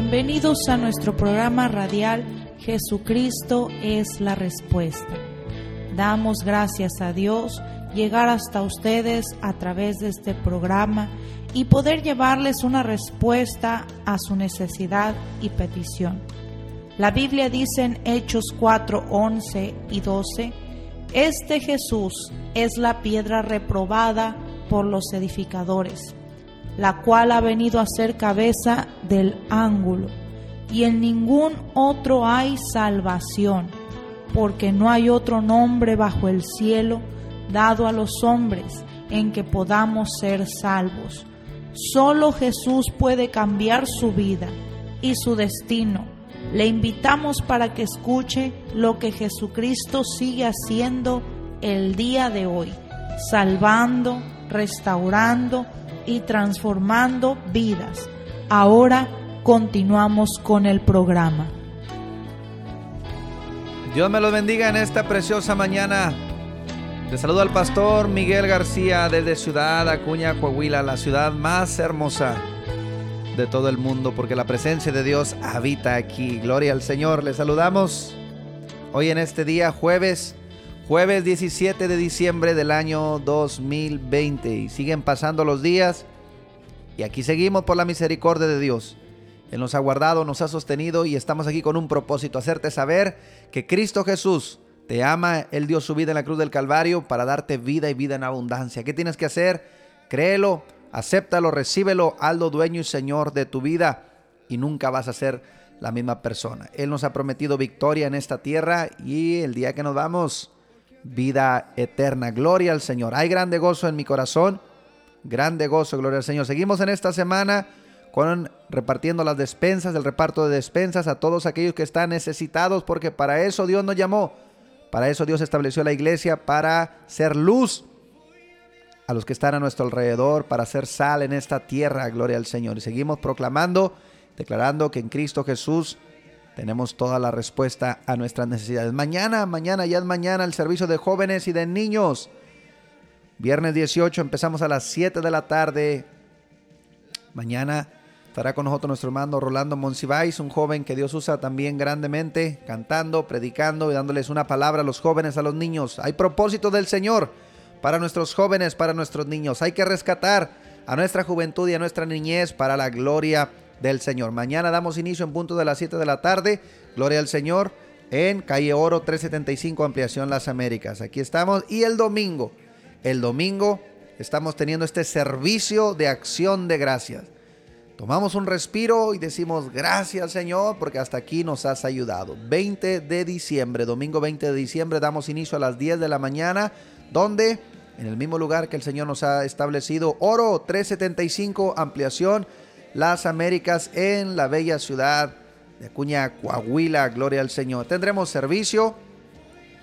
Bienvenidos a nuestro programa radial Jesucristo es la respuesta. Damos gracias a Dios llegar hasta ustedes a través de este programa y poder llevarles una respuesta a su necesidad y petición. La Biblia dice en Hechos 4, 11 y 12, Este Jesús es la piedra reprobada por los edificadores, la cual ha venido a ser cabeza del ángulo, y en ningún otro hay salvación, porque no hay otro nombre bajo el cielo dado a los hombres en que podamos ser salvos. Solo Jesús puede cambiar su vida y su destino. Le invitamos para que escuche lo que Jesucristo sigue haciendo el día de hoy, salvando, restaurando y transformando vidas. Ahora continuamos con el programa. Dios me los bendiga en esta preciosa mañana. Te saludo al pastor Miguel García desde Ciudad Acuña, Coahuila, la ciudad más hermosa de todo el mundo, porque la presencia de Dios habita aquí. Gloria al Señor. Le saludamos hoy en este día, jueves, jueves 17 de diciembre del año 2020. Y siguen pasando los días y aquí seguimos por la misericordia de Dios. Él nos ha guardado, nos ha sostenido y estamos aquí con un propósito, hacerte saber que Cristo Jesús te ama, Él dio su vida en la cruz del Calvario para darte vida y vida en abundancia. ¿Qué tienes que hacer? Créelo, acéptalo, recíbelo, hazlo dueño y señor de tu vida y nunca vas a ser la misma persona. Él nos ha prometido victoria en esta tierra y el día que nos vamos, vida eterna. Gloria al Señor. Hay grande gozo en mi corazón, grande gozo, gloria al Señor. Seguimos en esta semana con repartiendo las despensas, el reparto de despensas a todos aquellos que están necesitados, porque para eso Dios nos llamó para eso Dios estableció la iglesia para ser luz a los que están a nuestro alrededor, para ser sal en esta tierra, gloria al Señor. Y seguimos proclamando, declarando que en Cristo Jesús tenemos toda la respuesta a nuestras necesidades. Mañana, mañana, ya es mañana el servicio de jóvenes y de niños. Viernes 18 empezamos a las 7 de la tarde. Mañana Estará con nosotros nuestro hermano Rolando Monsiváis, un joven que Dios usa también grandemente, cantando, predicando y dándoles una palabra a los jóvenes, a los niños. Hay propósito del Señor para nuestros jóvenes, para nuestros niños. Hay que rescatar a nuestra juventud y a nuestra niñez para la gloria del Señor. Mañana damos inicio en punto de las 7 de la tarde. Gloria al Señor en calle Oro 375, Ampliación Las Américas. Aquí estamos. Y el domingo, el domingo estamos teniendo este servicio de acción de gracias. Tomamos un respiro y decimos gracias Señor porque hasta aquí nos has ayudado. 20 de diciembre, domingo 20 de diciembre, damos inicio a las 10 de la mañana, donde en el mismo lugar que el Señor nos ha establecido, Oro 375, ampliación, Las Américas en la bella ciudad de Acuña, Coahuila, gloria al Señor. Tendremos servicio,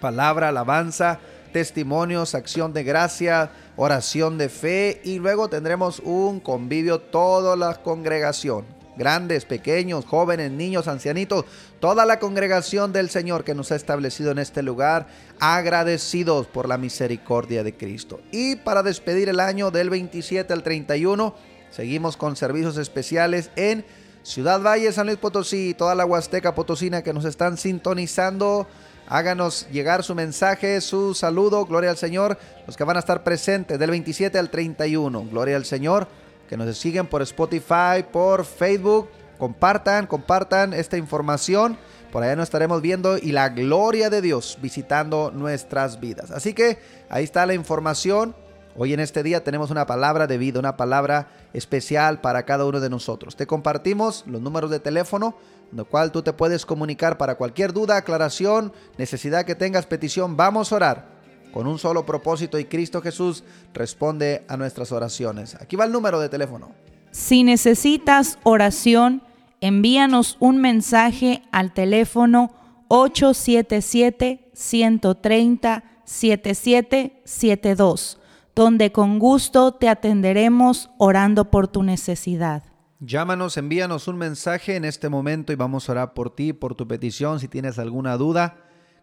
palabra, alabanza, testimonios, acción de gracia oración de fe y luego tendremos un convivio toda la congregación, grandes, pequeños, jóvenes, niños, ancianitos, toda la congregación del Señor que nos ha establecido en este lugar, agradecidos por la misericordia de Cristo. Y para despedir el año del 27 al 31, seguimos con servicios especiales en Ciudad Valle, San Luis Potosí, toda la Huasteca Potosina que nos están sintonizando Háganos llegar su mensaje, su saludo, gloria al Señor, los que van a estar presentes del 27 al 31, gloria al Señor, que nos siguen por Spotify, por Facebook, compartan, compartan esta información, por allá nos estaremos viendo y la gloria de Dios visitando nuestras vidas. Así que ahí está la información. Hoy en este día tenemos una palabra de vida, una palabra especial para cada uno de nosotros. Te compartimos los números de teléfono lo cual tú te puedes comunicar para cualquier duda, aclaración, necesidad que tengas, petición. Vamos a orar con un solo propósito y Cristo Jesús responde a nuestras oraciones. Aquí va el número de teléfono. Si necesitas oración, envíanos un mensaje al teléfono 877-130-7772, donde con gusto te atenderemos orando por tu necesidad. Llámanos, envíanos un mensaje en este momento y vamos a orar por ti, por tu petición. Si tienes alguna duda,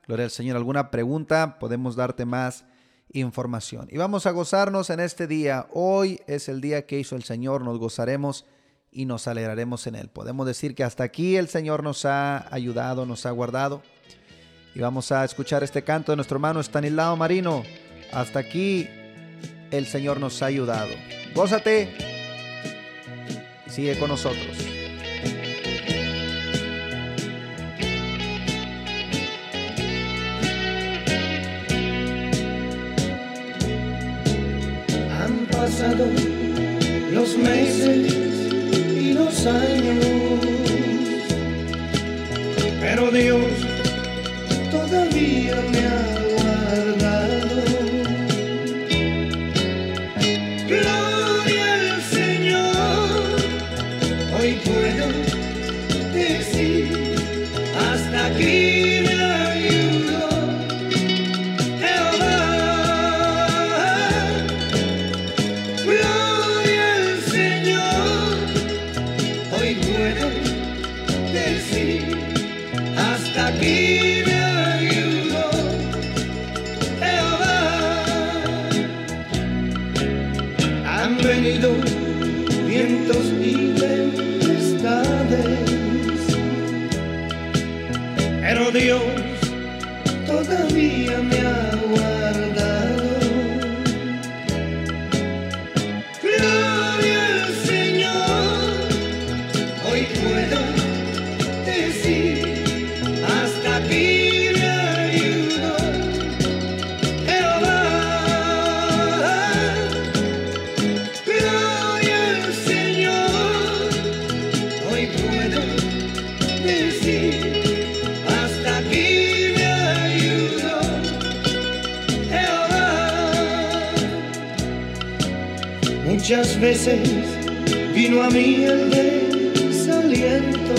gloria al Señor, alguna pregunta, podemos darte más información. Y vamos a gozarnos en este día. Hoy es el día que hizo el Señor, nos gozaremos y nos alegraremos en Él. Podemos decir que hasta aquí el Señor nos ha ayudado, nos ha guardado. Y vamos a escuchar este canto de nuestro hermano Estanislao Marino. Hasta aquí el Señor nos ha ayudado. Gózate sigue con nosotros. Han pasado los meses y los años, pero Dios han venido vientos y tempestades, pero Dios todavía me veces vino a mí el desaliento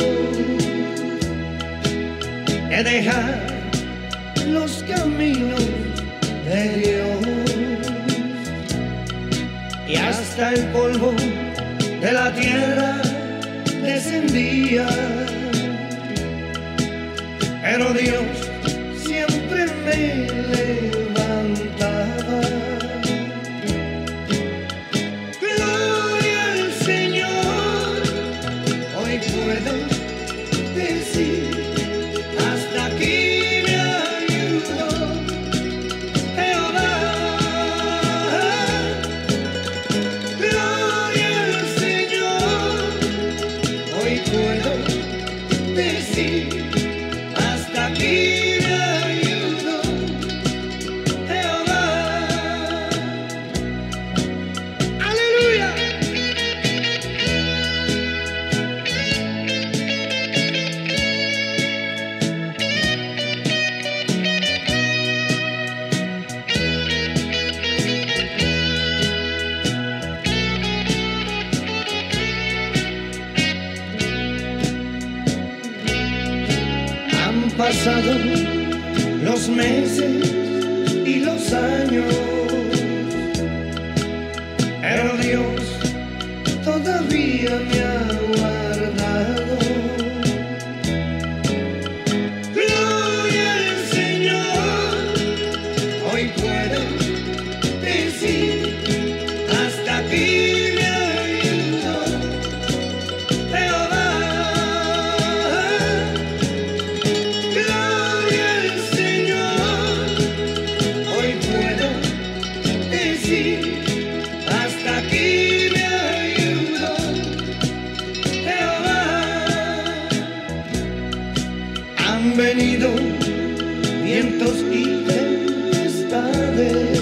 de dejar los caminos de Dios y hasta el polvo de la tierra descendía. Pero Dios siempre me levantaba. los meses y los años, pero Dios todavía me venido vientos y tempestades,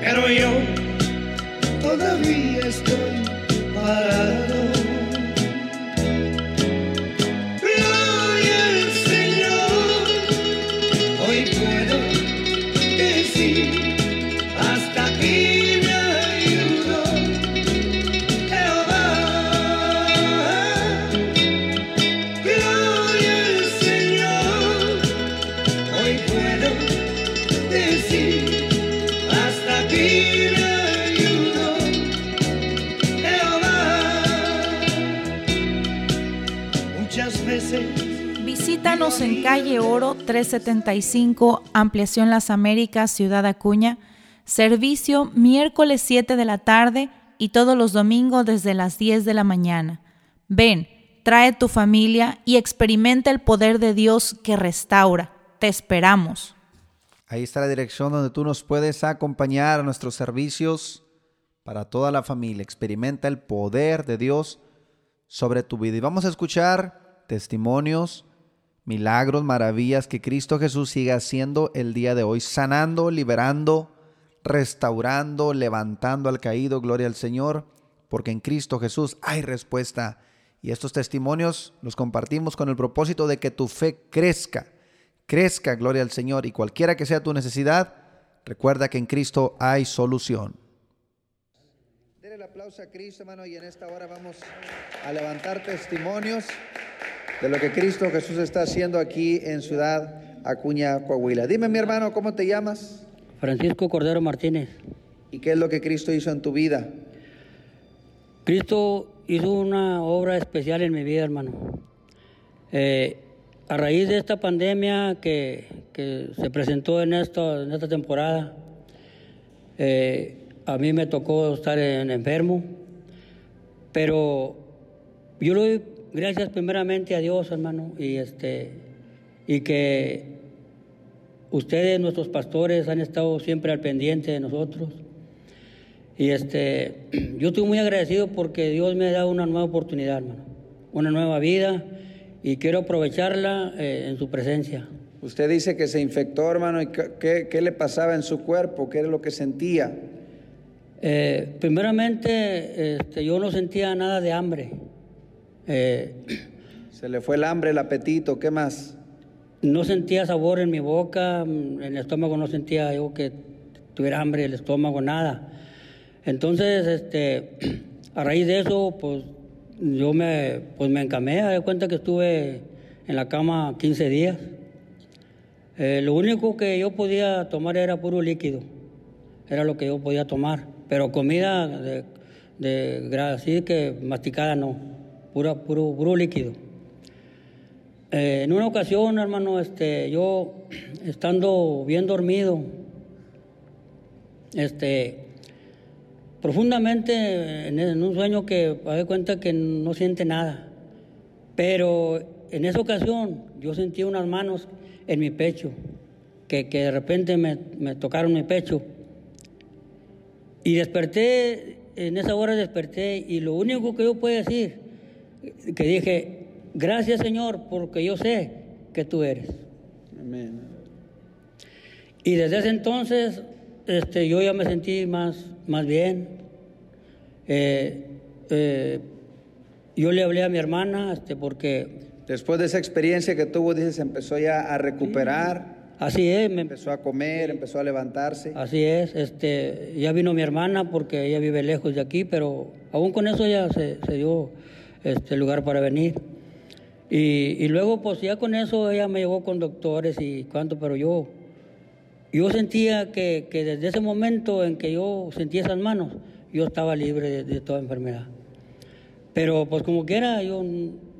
pero yo todavía estoy parado. En calle Oro 375, Ampliación Las Américas, Ciudad Acuña. Servicio miércoles 7 de la tarde y todos los domingos desde las 10 de la mañana. Ven, trae tu familia y experimenta el poder de Dios que restaura. Te esperamos. Ahí está la dirección donde tú nos puedes acompañar a nuestros servicios para toda la familia. Experimenta el poder de Dios sobre tu vida. Y vamos a escuchar testimonios milagros, maravillas que Cristo Jesús sigue haciendo el día de hoy, sanando, liberando, restaurando, levantando al caído. Gloria al Señor, porque en Cristo Jesús hay respuesta. Y estos testimonios los compartimos con el propósito de que tu fe crezca crezca, gloria al Señor, y cualquiera que sea tu necesidad, recuerda que en Cristo hay solución. Denle el aplauso a Cristo, hermano, y en esta hora vamos a levantar testimonios de lo que Cristo Jesús está haciendo aquí en Ciudad Acuña, Coahuila. Dime, mi hermano, ¿cómo te llamas? Francisco Cordero Martínez. ¿Y qué es lo que Cristo hizo en tu vida? Cristo hizo una obra especial en mi vida, hermano. Eh, a raíz de esta pandemia que, se presentó en, esto, en esta temporada, eh, a mí me tocó estar en, enfermo, pero yo doy gracias primeramente a Dios, hermano, y, este, y que ustedes, nuestros pastores, han estado siempre al pendiente de nosotros. Y este, yo estoy muy agradecido porque Dios me ha dado una nueva oportunidad, hermano, una nueva vida y quiero aprovecharla eh, en su presencia. Usted dice que se infectó, hermano, ¿y qué, qué, le pasaba en su cuerpo? ¿Qué era lo que sentía? Eh, primeramente, este, yo no sentía nada de hambre. Eh, se le fue el hambre, el apetito, ¿qué más? No sentía sabor en mi boca, en el estómago no sentía yo que tuviera hambre, el estómago, nada. Entonces, este, a raíz de eso, pues yo me, pues me encamé, a cuenta que estuve en la cama 15 días. Eh, lo único que yo podía tomar era puro líquido, era lo que yo podía tomar, pero comida de, de así que masticada no, puro, líquido. Eh, en una ocasión, hermano, este, yo estando bien dormido, este, profundamente en un sueño que me cuenta que no siente nada. Pero en esa ocasión yo sentí unas manos en mi pecho, que, de repente me, tocaron mi pecho. Y desperté, en esa hora desperté, y lo único que yo puedo decir, que dije, gracias Señor, porque yo sé que tú eres. Amén. Y desde ese entonces este, yo ya me sentí más, más bien. Eh, eh, yo le hablé a mi hermana este, porque... Después de esa experiencia que tuvo, dices, empezó ya a recuperar. Así es. Me, empezó a comer, empezó a levantarse. Así es. Este, ya vino mi hermana porque ella vive lejos de aquí, pero aún con eso ya se, se dio este lugar para venir. Y, y, luego, pues ya con eso ella me llevó con doctores y cuánto, pero yo yo sentía que, desde ese momento en que yo sentí esas manos, yo estaba libre de, toda enfermedad. Pero pues como quiera, yo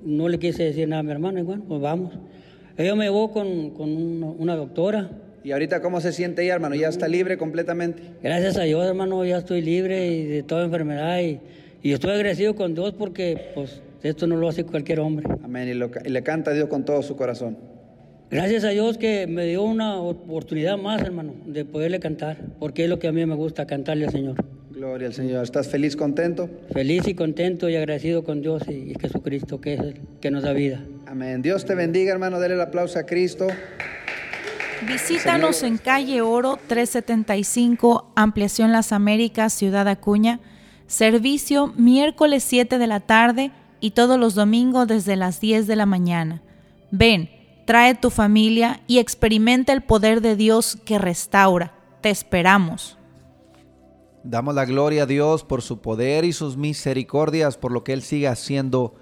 no le quise decir nada a mi hermano y bueno, pues vamos. Ella me llevó con, una, doctora. ¿Y ahorita cómo se siente ella, hermano? ¿Ya está libre completamente? Gracias a Dios, hermano, ya estoy libre de toda enfermedad y, estoy agradecido con Dios porque pues esto no lo hace cualquier hombre. Amén. y le canta a Dios con todo su corazón. Gracias a Dios que me dio una oportunidad más, hermano, de poderle cantar, porque es lo que a mí me gusta, cantarle al Señor. Gloria al Señor. ¿Estás feliz, contento? Feliz y contento y agradecido con Dios y, Jesucristo, que es el que nos da vida. Amén. Dios te bendiga, hermano. Dale el aplauso a Cristo. Visítanos en calle Oro 375, Ampliación Las Américas, Ciudad Acuña. Servicio miércoles 7 de la tarde y todos los domingos desde las 10 de la mañana. Ven trae tu familia y experimenta el poder de Dios que restaura. Te esperamos. Damos la gloria a Dios por su poder y sus misericordias, por lo que Él sigue haciendo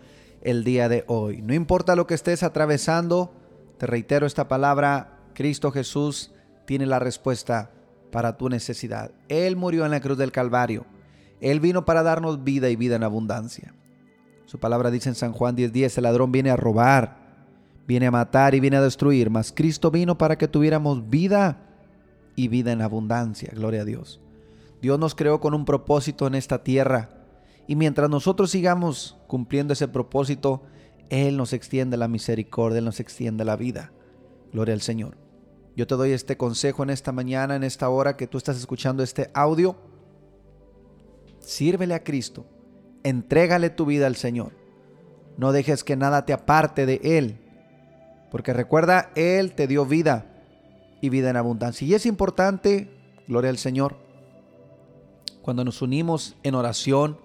el día de hoy. No importa lo que estés atravesando, te reitero esta palabra, Cristo Jesús tiene la respuesta para tu necesidad. Él murió en la cruz del Calvario. Él vino para darnos vida y vida en abundancia. Su palabra dice en San Juan 10:10, el ladrón viene a robar, viene a matar y viene a destruir, mas Cristo vino para que tuviéramos vida y vida en abundancia. Gloria a Dios. Dios nos creó con un propósito en esta tierra. Y mientras nosotros sigamos cumpliendo ese propósito, Él nos extiende la misericordia, Él nos extiende la vida. Gloria al Señor. Yo te doy este consejo en esta mañana, en esta hora que tú estás escuchando este audio. Sírvele a Cristo. Entrégale tu vida al Señor. No dejes que nada te aparte de Él. Porque recuerda, Él te dio vida y vida en abundancia. Y es importante, gloria al Señor, cuando nos unimos en oración,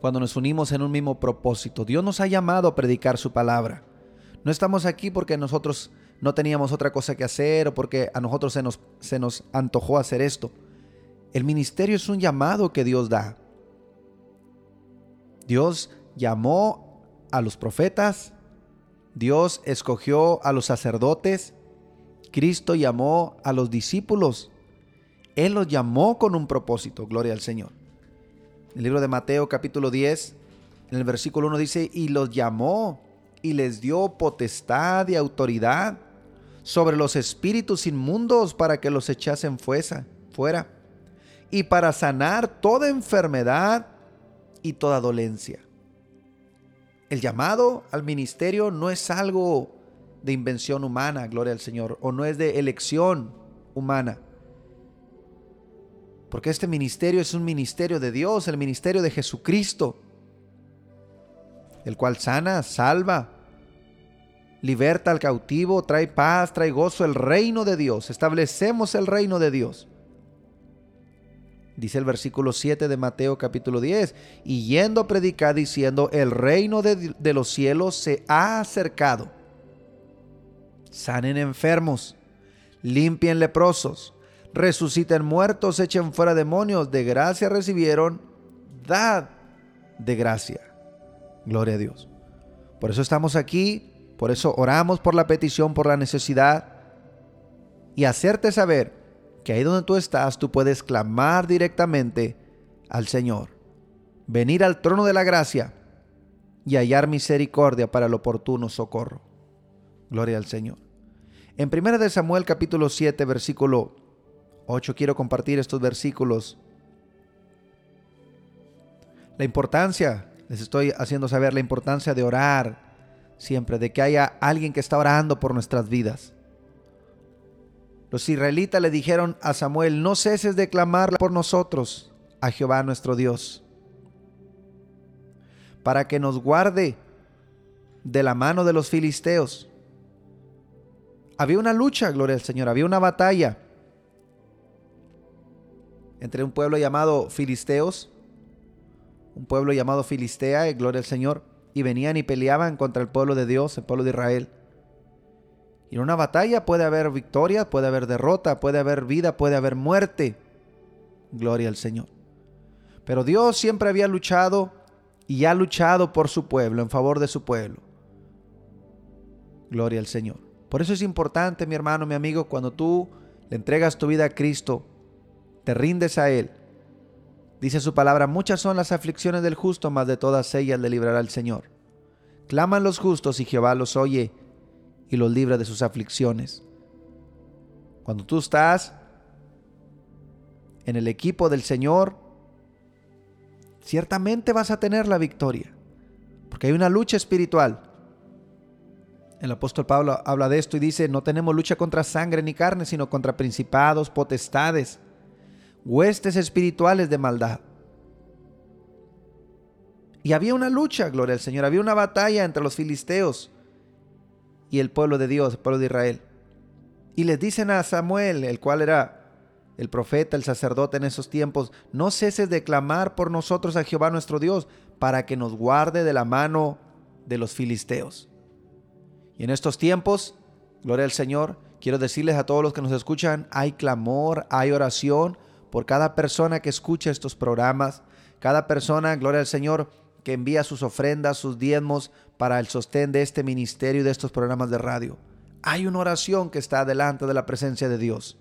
cuando nos unimos en un mismo propósito. Dios nos ha llamado a predicar su palabra. No estamos aquí porque nosotros no teníamos otra cosa que hacer o porque a nosotros se nos, se nos antojó hacer esto. El ministerio es un llamado que Dios da. Dios llamó a los profetas, Dios escogió a los sacerdotes, Cristo llamó a los discípulos. Él los llamó con un propósito, gloria al Señor. El libro de Mateo capítulo 10, en el versículo 1 dice, y los llamó y les dio potestad y autoridad sobre los espíritus inmundos para que los echasen fuera y para sanar toda enfermedad y toda dolencia. El llamado al ministerio no es algo de invención humana, gloria al Señor, o no es de elección humana. Porque este ministerio es un ministerio de Dios, el ministerio de Jesucristo, el cual sana, salva, liberta al cautivo, trae paz, trae gozo, el reino de Dios. Establecemos el reino de Dios. Dice el versículo 7 de Mateo capítulo 10, y yendo a predicar diciendo, el reino de, de los cielos se ha acercado. Sanen enfermos, limpien leprosos, resuciten muertos, echen fuera demonios, de gracia recibieron, dad de gracia. Gloria a Dios. Por eso estamos aquí, por eso oramos por la petición, por la necesidad y hacerte saber que ahí donde tú estás tú puedes clamar directamente al Señor, venir al trono de la gracia y hallar misericordia para el oportuno socorro. Gloria al Señor. En 1 Samuel capítulo 7 versículo 8 quiero compartir estos versículos. La importancia, les estoy haciendo saber la importancia de orar siempre, de que haya alguien que está orando por nuestras vidas. Los israelitas le dijeron a Samuel, no ceses de clamar por nosotros a Jehová nuestro Dios, para que nos guarde de la mano de los filisteos. Había una lucha, gloria al Señor, había una batalla entre un pueblo llamado filisteos, un pueblo llamado Filistea, gloria al Señor, y venían y peleaban contra el pueblo de Dios, el pueblo de Israel. Y en una batalla puede haber victoria, puede haber derrota, puede haber vida, puede haber muerte. Gloria al Señor. Pero Dios siempre había luchado y ha luchado por su pueblo, en favor de su pueblo. Gloria al Señor. Por eso es importante, mi hermano, mi amigo, cuando tú le entregas tu vida a Cristo, te rindes a Él. Dice su palabra, muchas son las aflicciones del justo, mas de todas ellas le librará el Señor. Claman los justos y Jehová los oye y los libra de sus aflicciones. Cuando tú estás en el equipo del Señor, ciertamente vas a tener la victoria, porque hay una lucha espiritual. El apóstol Pablo habla de esto y dice, no tenemos lucha contra sangre ni carne, sino contra principados, potestades, huestes espirituales de maldad. Y había una lucha, gloria al Señor, había una batalla entre los filisteos y el pueblo de Dios, el pueblo de Israel. Y les dicen a Samuel, el cual era el profeta, el sacerdote en esos tiempos, no ceses de clamar por nosotros a Jehová nuestro Dios, para que nos guarde de la mano de los filisteos. Y en estos tiempos, gloria al Señor, quiero decirles a todos los que nos escuchan, hay clamor, hay oración por cada persona que escucha estos programas, cada persona, gloria al Señor, que envía sus ofrendas, sus diezmos para el sostén de este ministerio y de estos programas de radio. Hay una oración que está delante de la presencia de Dios.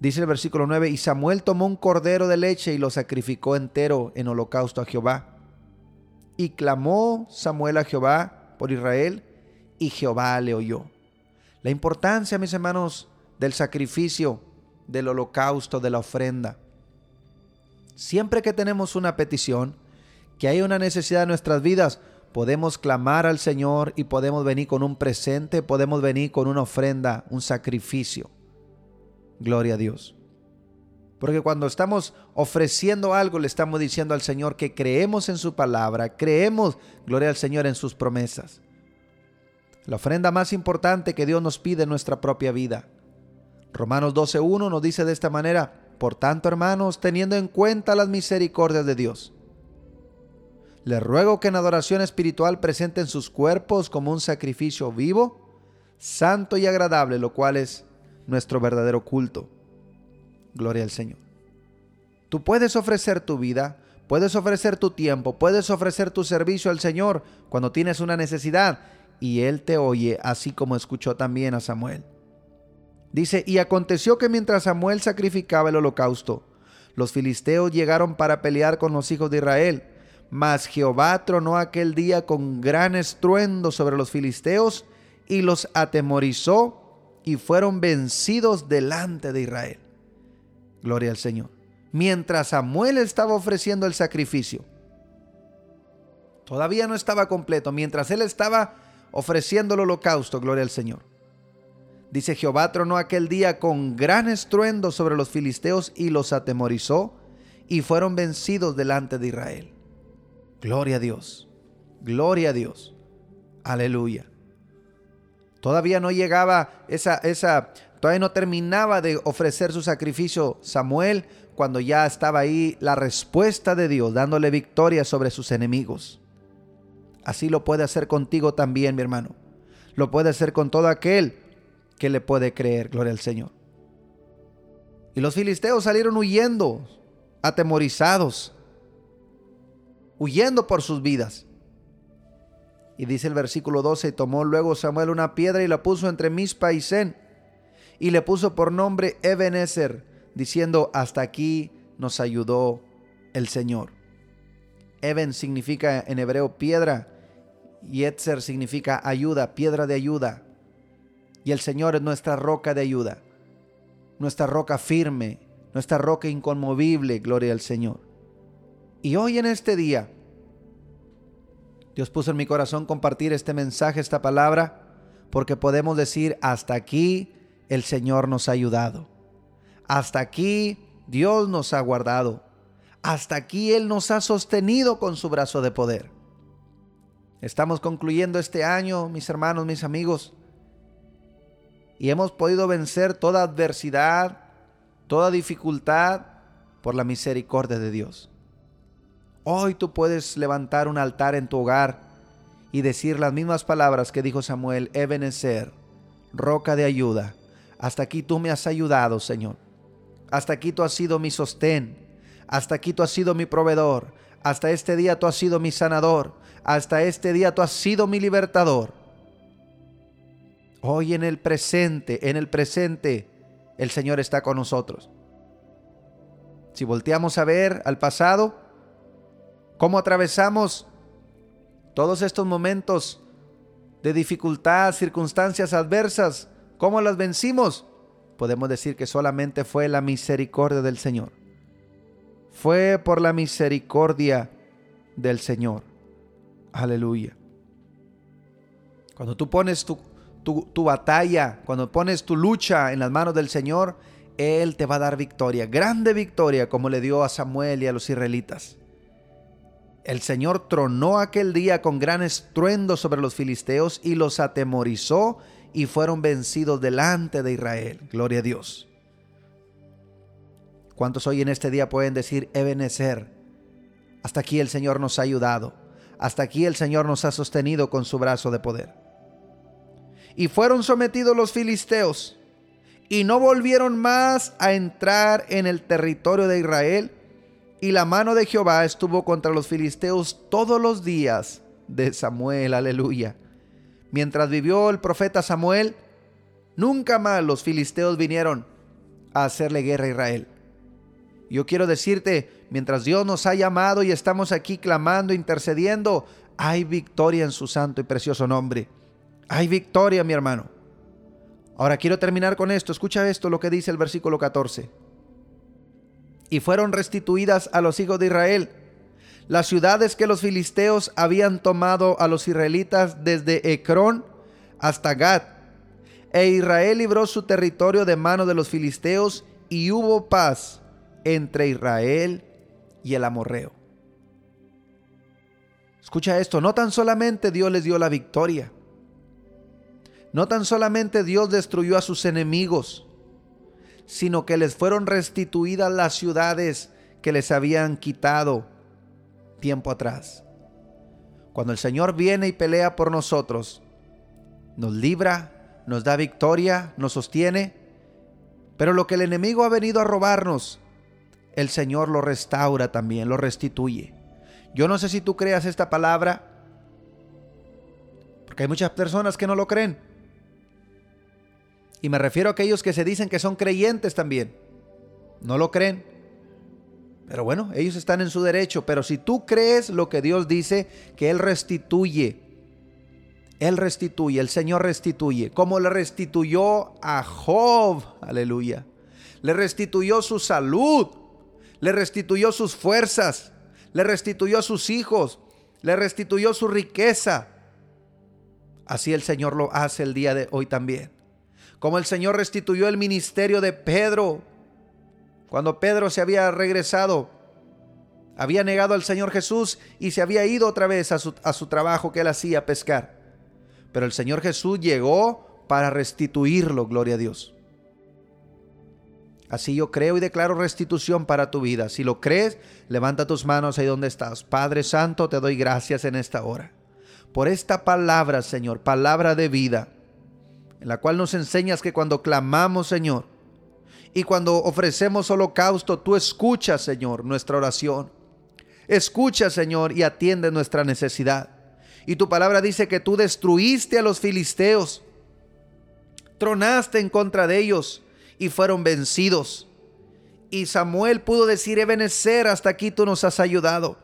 Dice el versículo 9, y Samuel tomó un cordero de leche y lo sacrificó entero en holocausto a Jehová. Y clamó Samuel a Jehová por Israel, y Jehová le oyó. La importancia, mis hermanos, del sacrificio del holocausto, de la ofrenda. Siempre que tenemos una petición, que hay una necesidad en nuestras vidas, podemos clamar al Señor y podemos venir con un presente, podemos venir con una ofrenda, un sacrificio. Gloria a Dios. Porque cuando estamos ofreciendo algo, le estamos diciendo al Señor que creemos en su palabra, creemos, gloria al Señor, en sus promesas. La ofrenda más importante que Dios nos pide en nuestra propia vida. Romanos 12.1 nos dice de esta manera, por tanto hermanos, teniendo en cuenta las misericordias de Dios, les ruego que en adoración espiritual presenten sus cuerpos como un sacrificio vivo, santo y agradable, lo cual es nuestro verdadero culto. Gloria al Señor. Tú puedes ofrecer tu vida, puedes ofrecer tu tiempo, puedes ofrecer tu servicio al Señor cuando tienes una necesidad y Él te oye, así como escuchó también a Samuel. Dice, y aconteció que mientras Samuel sacrificaba el holocausto, los filisteos llegaron para pelear con los hijos de Israel, mas Jehová tronó aquel día con gran estruendo sobre los filisteos y los atemorizó y fueron vencidos delante de Israel. Gloria al Señor. Mientras Samuel estaba ofreciendo el sacrificio, todavía no estaba completo, mientras él estaba ofreciendo el holocausto, gloria al Señor. Dice Jehová tronó aquel día con gran estruendo sobre los filisteos y los atemorizó y fueron vencidos delante de Israel. Gloria a Dios, gloria a Dios, aleluya. Todavía no llegaba esa, esa Todavía no terminaba de ofrecer su sacrificio Samuel cuando ya estaba ahí la respuesta de Dios dándole victoria sobre sus enemigos. Así lo puede hacer contigo también, mi hermano. Lo puede hacer con todo aquel que le puede creer, gloria al Señor. Y los filisteos salieron huyendo, atemorizados, huyendo por sus vidas. Y dice el versículo 12, tomó luego Samuel una piedra y la puso entre Mispa y Sen y le puso por nombre Ebenezer, diciendo, hasta aquí nos ayudó el Señor. Eben significa en hebreo piedra y Etzer significa ayuda, piedra de ayuda. Y el Señor es nuestra roca de ayuda, nuestra roca firme, nuestra roca inconmovible, gloria al Señor. Y hoy en este día, Dios puso en mi corazón compartir este mensaje, esta palabra, porque podemos decir, hasta aquí el Señor nos ha ayudado. Hasta aquí Dios nos ha guardado. Hasta aquí Él nos ha sostenido con su brazo de poder. Estamos concluyendo este año, mis hermanos, mis amigos, y hemos podido vencer toda adversidad, toda dificultad por la misericordia de Dios. Hoy tú puedes levantar un altar en tu hogar y decir las mismas palabras que dijo Samuel, Ebenezer, roca de ayuda hasta aquí tú me has ayudado, Señor. Hasta aquí tú has sido mi sostén. Hasta aquí tú has sido mi proveedor. Hasta este día tú has sido mi sanador. Hasta este día tú has sido mi libertador. Hoy en el presente, en el presente, el Señor está con nosotros. Si volteamos a ver al pasado, cómo atravesamos todos estos momentos de dificultad, circunstancias adversas, ¿Cómo las vencimos? Podemos decir que solamente fue la misericordia del Señor. Fue por la misericordia del Señor. Aleluya. Cuando tú pones tu, tu, batalla, cuando pones tu lucha en las manos del Señor, Él te va a dar victoria, grande victoria como le dio a Samuel y a los israelitas. El Señor tronó aquel día con gran estruendo sobre los filisteos y los atemorizó y fueron vencidos delante de Israel. Gloria a Dios. ¿Cuántos hoy en este día pueden decir, Ebenezer? Hasta aquí el Señor nos ha ayudado. Hasta aquí el Señor nos ha sostenido con su brazo de poder. Y fueron sometidos los filisteos y no volvieron más a entrar en el territorio de Israel. Y la mano de Jehová estuvo contra los filisteos todos los días de Samuel. Aleluya mientras vivió el profeta Samuel, nunca más los filisteos vinieron a hacerle guerra a Israel. Yo quiero decirte, mientras Dios nos ha llamado y estamos aquí clamando, intercediendo, hay victoria en su santo y precioso nombre. Hay victoria, mi hermano. Ahora quiero terminar con esto. Escucha esto, lo que dice el versículo 14. Y fueron restituidas a los hijos de Israel las ciudades que los filisteos habían tomado a los israelitas desde Ecrón hasta Gad. E Israel libró su territorio de mano de los filisteos y hubo paz entre Israel y el amorreo. Escucha esto, no tan solamente Dios les dio la victoria, no tan solamente Dios destruyó a sus enemigos, sino que les fueron restituidas las ciudades que les habían quitado tiempo atrás. Cuando el Señor viene y pelea por nosotros, nos libra, nos da victoria, nos sostiene, pero lo que el enemigo ha venido a robarnos, el Señor lo restaura también, lo restituye. Yo no sé si tú creas esta palabra, porque hay muchas personas que no lo creen. Y me refiero a aquellos que se dicen que son creyentes también. No lo creen. Pero bueno, ellos están en su derecho. Pero si tú crees lo que Dios dice, que Él restituye, Él restituye, el Señor restituye, como le restituyó a Job, aleluya. Le restituyó su salud, le restituyó sus fuerzas, le restituyó a sus hijos, le restituyó su riqueza. Así el Señor lo hace el día de hoy también. Como el Señor restituyó el ministerio de Pedro, cuando Pedro se había regresado, había negado al Señor Jesús y se había ido otra vez a su, trabajo que él hacía, pescar. Pero el Señor Jesús llegó para restituirlo, gloria a Dios. Así yo creo y declaro restitución para tu vida. Si lo crees, levanta tus manos ahí donde estás. Padre Santo, te doy gracias en esta hora. Por esta palabra, Señor, palabra de vida, en la cual nos enseñas que cuando clamamos, Señor, y cuando ofrecemos holocausto, tú escuchas, Señor, nuestra oración. Escucha, Señor, y atiende nuestra necesidad. Y tu palabra dice que tú destruiste a los filisteos, tronaste en contra de ellos y fueron vencidos. Y Samuel pudo decir, Ebenecer, hasta aquí tú nos has ayudado.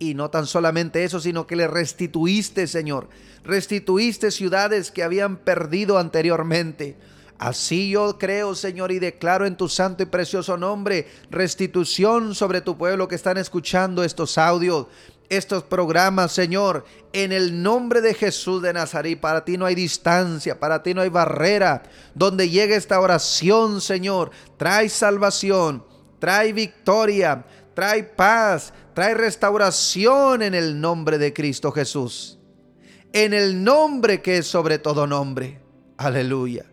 Y no tan solamente eso, sino que le restituiste, Señor. Restituiste ciudades que habían perdido anteriormente. Así yo creo, Señor, y declaro en tu santo y precioso nombre restitución sobre tu pueblo que están escuchando estos audios, estos programas, Señor, en el nombre de Jesús de Nazaret. Para ti no hay distancia, para ti no hay barrera. Donde llegue esta oración, Señor, trae salvación, trae victoria, trae paz, trae restauración en el nombre de Cristo Jesús. En el nombre que es sobre todo nombre. Aleluya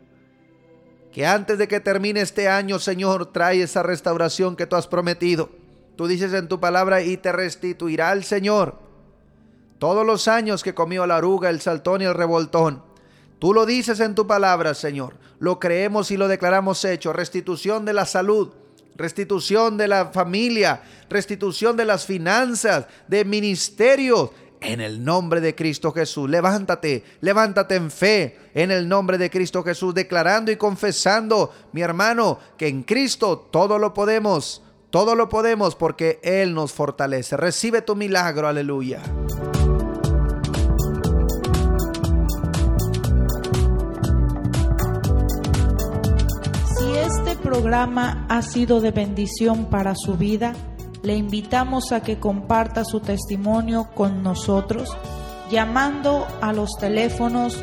que antes de que termine este año, Señor, trae esa restauración que tú has prometido. Tú dices en tu palabra y te restituirá el Señor todos los años que comió la aruga, el saltón y el revoltón. Tú lo dices en tu palabra, Señor. Lo creemos y lo declaramos hecho. Restitución de la salud, restitución de la familia, restitución de las finanzas, de ministerios, en el nombre de Cristo Jesús. Levántate, levántate en fe en el nombre de Cristo Jesús, declarando y confesando, mi hermano, que en Cristo todo lo podemos, todo lo podemos porque Él nos fortalece. Recibe tu milagro, aleluya. Programa ha sido de bendición para su vida, le invitamos a que comparta su testimonio con nosotros llamando a los teléfonos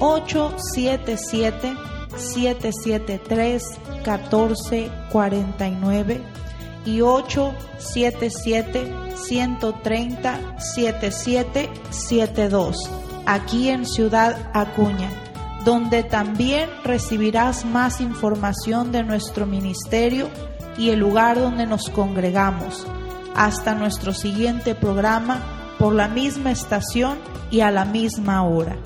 877-773-1449 y 877-130-7772 aquí en Ciudad Acuña, donde también recibirás más información de nuestro ministerio y el lugar donde nos congregamos. Hasta nuestro siguiente programa por la misma estación y a la misma hora.